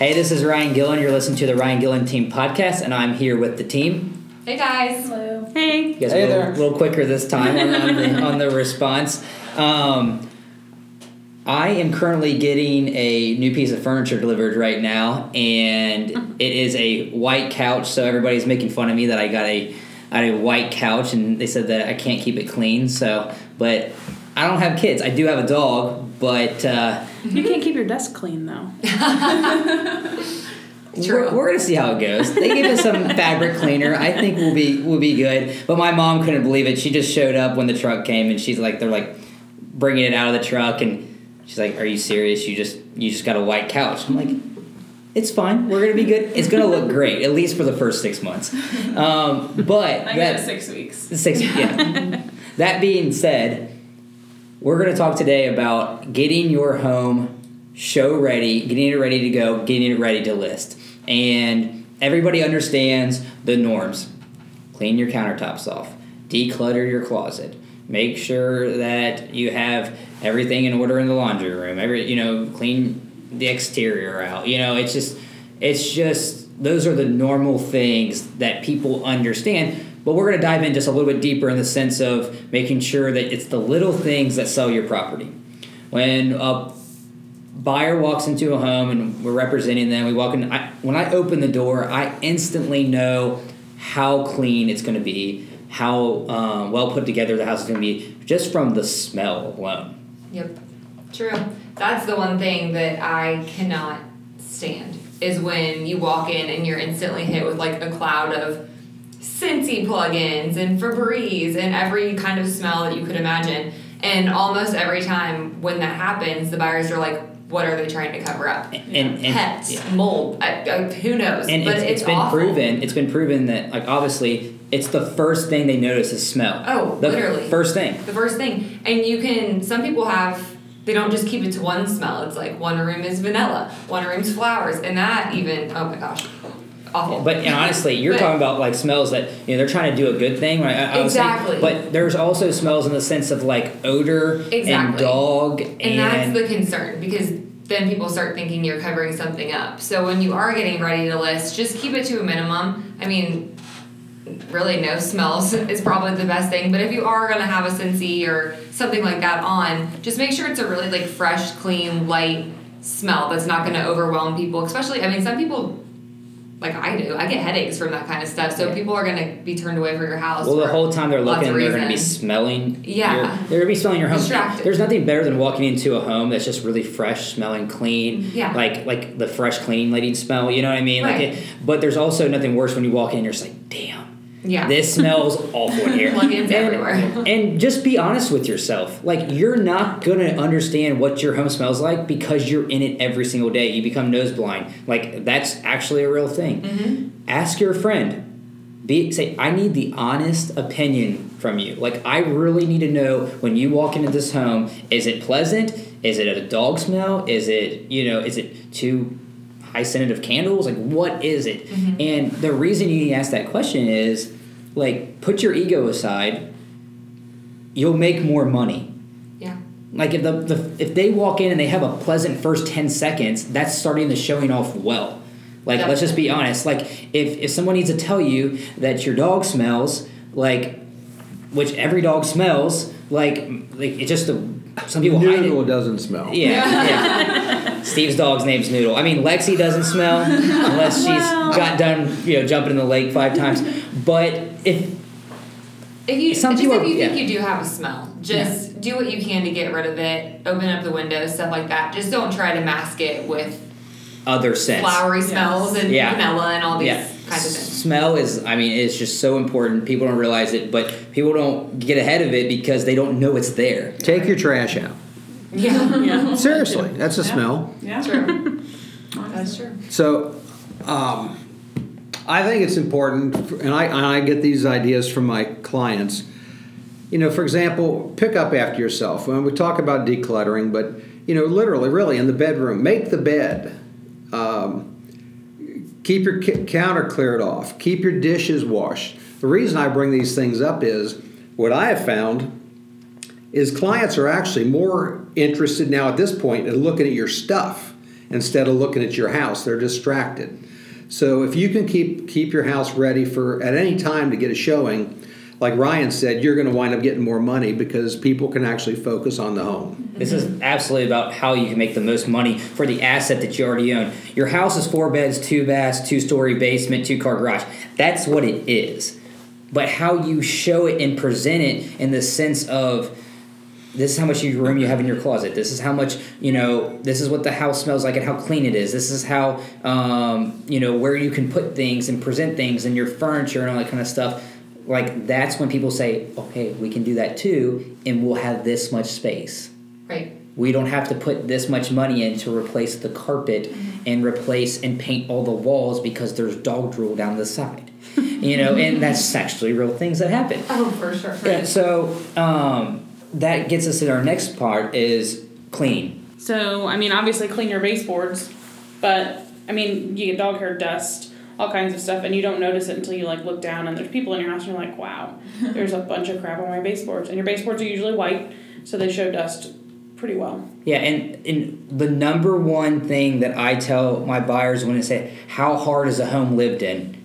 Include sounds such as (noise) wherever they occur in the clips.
Hey, this is Ryan Gillen. You're listening to the Ryan Gillen Team Podcast, and I'm here with the team. Hey guys. Hello. Hey. You guys Hey a little, there. little quicker this time on, on the, on the response. Um, I am currently getting a new piece of furniture delivered right now, and it is a white couch. So everybody's making fun of me that I got a I got a white couch, and they said that I can't keep it clean. So, but I don't have kids. I do have a dog, but uh, You can't keep your desk clean though. (laughs) True. We're, we're gonna see how it goes. They gave us some (laughs) fabric cleaner. I think we'll be we'll be good. But my mom couldn't believe it. She just showed up when the truck came, and she's like, they're like bringing it out of the truck, and she's like, "Are you serious? You just you just got a white couch?" I'm like, "It's fine. We're gonna be good. It's gonna look (laughs) great, at least for the first six months." Um, but I that, six weeks. Six, yeah. that being said, we're going to talk today about getting your home show ready, getting it ready to go, getting it ready to list. And everybody understands the norms. Clean your countertops off, declutter your closet, make sure that you have everything in order in the laundry room. Every, you know, clean the exterior out. You know, it's just it's just those are the normal things that people understand. But we're going to dive in just a little bit deeper in the sense of making sure that it's the little things that sell your property. When a buyer walks into a home and we're representing them, we walk in. I, when I open the door, I instantly know how clean it's going to be, how um, well put together the house is going to be, just from the smell alone. Yep. True. That's the one thing that I cannot stand is when you walk in and you're instantly hit with like a cloud of Scentsy plugins and Febreze and every kind of smell that you could imagine. And almost every time when that happens, the buyers are like, "What are they trying to cover up? And, and, Pets, yeah. mold, I, I, who knows?" and but it's, it's, it's been awful. proven. It's been proven that like obviously it's the first thing they notice is smell. Oh, the literally. first thing. the first thing and you can some people have they don't just keep it to one smell it's like one room is vanilla one room's flowers and that even oh my gosh awful But and honestly, you're But- talking about like smells that you know they're trying to do a good thing, right? I, I was saying- Exactly. but there's also smells in the sense of like odor and dog and, and that's the concern because then people start thinking you're covering something up so when you are getting ready to list just keep it to a minimum i mean really no smells (laughs) is probably the best thing but if you are going to have a Scentsy or something like that on just make sure it's a really like fresh clean light smell that's not going to overwhelm people especially i mean some people like i do i get headaches from that kind of stuff so Yeah. people are going to be turned away from your house well, the whole time they're looking, they're going to be smelling. Yeah. your- they're going to be smelling your home. Distracted. There's nothing better than walking into a home that's just really fresh, smelling clean. Yeah. Like like the fresh cleaning lady smell. You know what I mean? Like it, but there's also nothing worse when you walk in, and you're just like, damn. Yeah This smells awful in here. (laughs) Plugins everywhere. And just be honest with yourself. Like you're not gonna understand what your home smells like because you're in it every single day. You become nose blind. Like that's actually a real thing. Mm-hmm. Ask your friend. Be say, I need the honest opinion from you. Like I really need to know when you walk into this home, is it pleasant? Is it a dog smell? Is it, you know, is it too high scented of candles? Like, what is it? Mm-hmm. And the reason you need to ask that question is, like, put your ego aside. You'll make more money. yeah Like if the, the if they walk in and they have a pleasant first ten seconds, that's starting the showing off well. Like let's just be honest. Like if if someone needs to tell you that your dog smells like, which every dog smells like, like it's just a some people hide it. Noodle doesn't smell. Yeah, yeah. (laughs) Steve's dog's name's Noodle. I mean, Lexi doesn't smell unless she's (laughs) Well. got done, you know, jumping in the lake five times. But if If you Some just people if you think yeah. you do have a smell, just do what you can to get rid of it. Open up the windows, stuff like that. Just don't try to mask it with other scents, flowery smells and Yeah. vanilla and all these yeah, kinds of things. smell is. I mean, it's just so important. People don't realize it, but people don't get ahead of it because they don't know it's there. Take your trash out. Yeah, Yeah. (laughs) Seriously, that's a Yeah. smell. Yeah. true. That's true. So, um, I think it's important, and I, and I get these ideas from my clients. You know, for example, pick up after yourself. When we talk about decluttering, but you know, literally, really, in the bedroom, make the bed. Um, keep your ki- counter cleared off. Keep your dishes washed. The reason I bring these things up is what I have found is clients are actually more interested now at this point in looking at your stuff instead of looking at your house. They're distracted. So if you can keep keep your house ready for at any time to get a showing, like Ryan said, you're going to wind up getting more money because people can actually focus on the home. This is absolutely about how you can make the most money for the asset that you already own. Your house is four beds, two baths, two story basement, two car garage. That's what it is. But how you show it and present it in the sense of this is how much room you have in your closet. This is how much you know. This is what the house smells like and how clean it is. This is how um, you know where you can put things and present things and your furniture and all that kind of stuff. Like that's when people say, okay, we can do that too, and we'll have this much space. Right. We don't have to put this much money in to replace the carpet and replace and paint all the walls because there's dog drool down the side. you know, and that's (laughs) actually real things that happen. Oh, for sure. Yeah, so um, that gets us to our next part is clean. So, I mean, obviously clean your baseboards, but I mean, you get dog hair, dust, all kinds of stuff, and you don't notice it until you like look down and there's people in your house and you're like, wow, (laughs) there's a bunch of crap on my baseboards. And your baseboards are usually white, so they show dust pretty well. Yeah, and, and the number one thing that I tell my buyers when I say, how hard is a home lived in?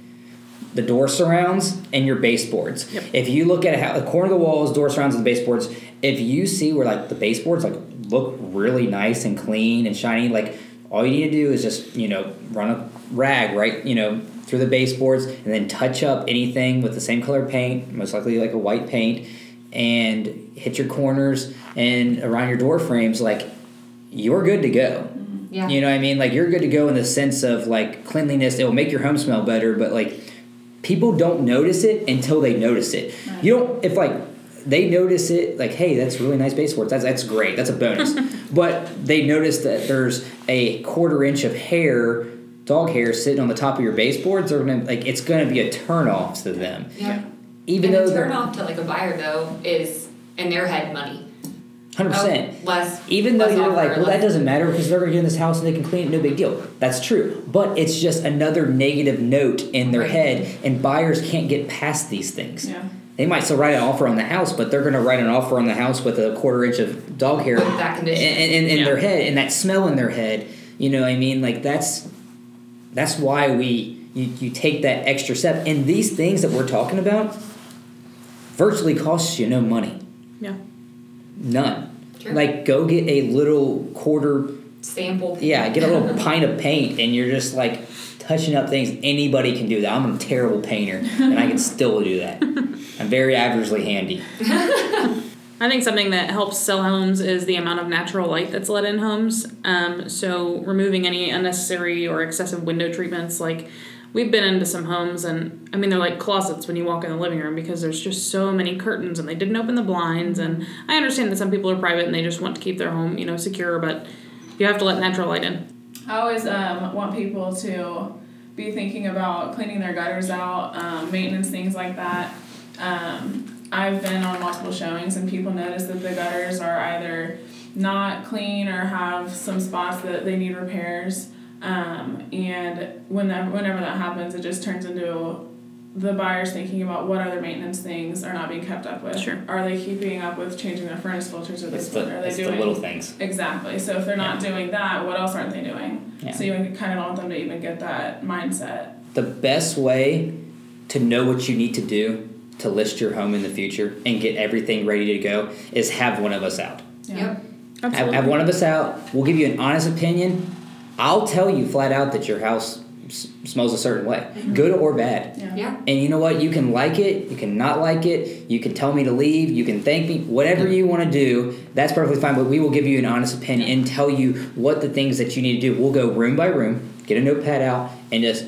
The door surrounds and your baseboards. Yep. If you look at how the corner of the walls, door surrounds, and the baseboards, if you see where like the baseboards like look really nice and clean and shiny, like all you need to do is just you know run a rag right you know through the baseboards and then touch up anything with the same color paint, most likely like a white paint, and hit your corners and around your door frames like you're good to go. Mm-hmm. Yeah. You know what I mean? Like you're good to go in the sense of like cleanliness. It will make your home smell better, but like people don't notice it until they notice it. You don't if like they notice it like, hey, that's really nice baseboards. That's that's great. That's a bonus. (laughs) but they notice that there's a quarter inch of hair, dog hair, sitting on the top of your baseboards. They're gonna like it's gonna be a turnoff to them. Yeah. Even and though the they're turn off to like a buyer though is in their head money. hundred oh, percent. Oh, less. Even though less you're like, well, that doesn't matter because they're going to get in this house and they can clean it, no big deal. That's true. But it's just another negative note in their Right. head, and buyers can't get past these things. Yeah. They might still write an offer on the house, but they're going to write an offer on the house with a quarter inch of dog hair that in, condition. in, in, in Yeah. their head and that smell in their head. You know what I mean? Like, that's that's why we you, you take that extra step. And these things that we're talking about virtually costs you no money. Yeah. None. Sure. Like, go get a little quarter, sample. yeah, get a little (laughs) pint of paint, and you're just like touching up things. Anybody can do that. I'm a terrible painter, and I can still do that. (laughs) I'm very averagely handy. (laughs) I think something that helps sell homes is the amount of natural light that's let in homes. Um, so removing any unnecessary or excessive window treatments, like we've been into some homes, and I mean they're like closets when you walk in the living room because there's just so many curtains, and they didn't open the blinds. And I understand that some people are private and they just want to keep their home, you know, secure, but you have to let natural light in. I always um, want people to be thinking about cleaning their gutters out, um, maintenance, things like that. Um, I've been on multiple showings and people notice that the gutters are either not clean or have some spots that they need repairs. Um, and when that, whenever that happens, it just turns into the buyers thinking about what other maintenance things are not being kept up with. Sure. Are they keeping up with changing their furnace filters or It's this the, one? Are they it's the doing little things. Exactly. So if they're not doing that, what else aren't they doing? Yeah. So you kind of don't want them to even get that mindset. The best way to know what you need to do to list your home in the future and get everything ready to go is have one of us out. Yep. Have, have one of us out. We'll give you an honest opinion. I'll tell you flat out that your house s- smells a certain way, good or bad. Yeah. Yeah. And you know what? You can like it, you can not like it, you can tell me to leave, you can thank me, whatever you want to do, that's perfectly fine. But we will give you an honest opinion and tell you what the things that you need to do. We'll go room by room, get a notepad out, and just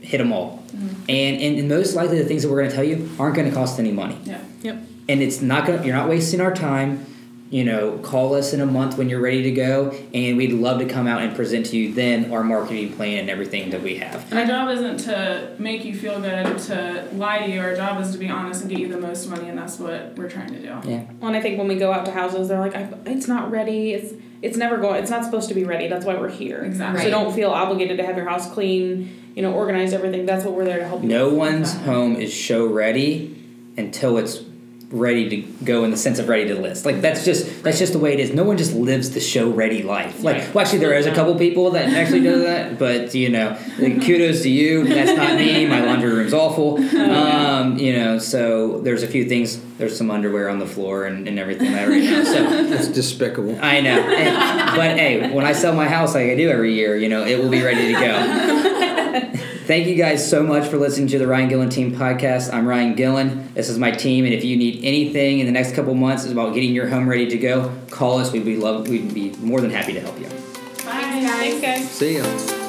hit them all. Mm-hmm. And, and, and most likely the things that we're going to tell you aren't going to cost any money Yeah. Yep. and it's not gonna you're not wasting our time you know call us in a month when you're ready to go and we'd love to come out and present to you then our marketing plan and everything that we have Our job isn't to make you feel good, to lie to you. Our job is to be honest and get you the most money, and that's what we're trying to do. yeah Well, and I think when we go out to houses, they're like, "It's not ready. It's it's never going. It's not supposed to be ready. That's why we're here. Exactly. So don't feel obligated to have your house clean. You know, organize everything. That's what we're there to help you. no one's home is show ready until it's ready to go in the sense of ready to list. Like that's just that's just the way it is. No one just lives the show ready life. Like well, actually, there is a couple people that actually do that, (laughs) but you know, like, kudos to you. That's not me. My laundry room's awful. (laughs) Um, you know, so there's a few things. There's some underwear on the floor and, and everything that right now. So (laughs) That's despicable. I know. And- but hey, when I sell my house like I do every year, you know, it will be ready to go. Thank you guys so much for listening to the Ryan Gillen Team podcast. I'm Ryan Gillen. This is my team, and if you need anything in the next couple months about getting your home ready to go, call us. We'd be love. We'd be more than happy to help you. Bye. Thanks, guys. See ya.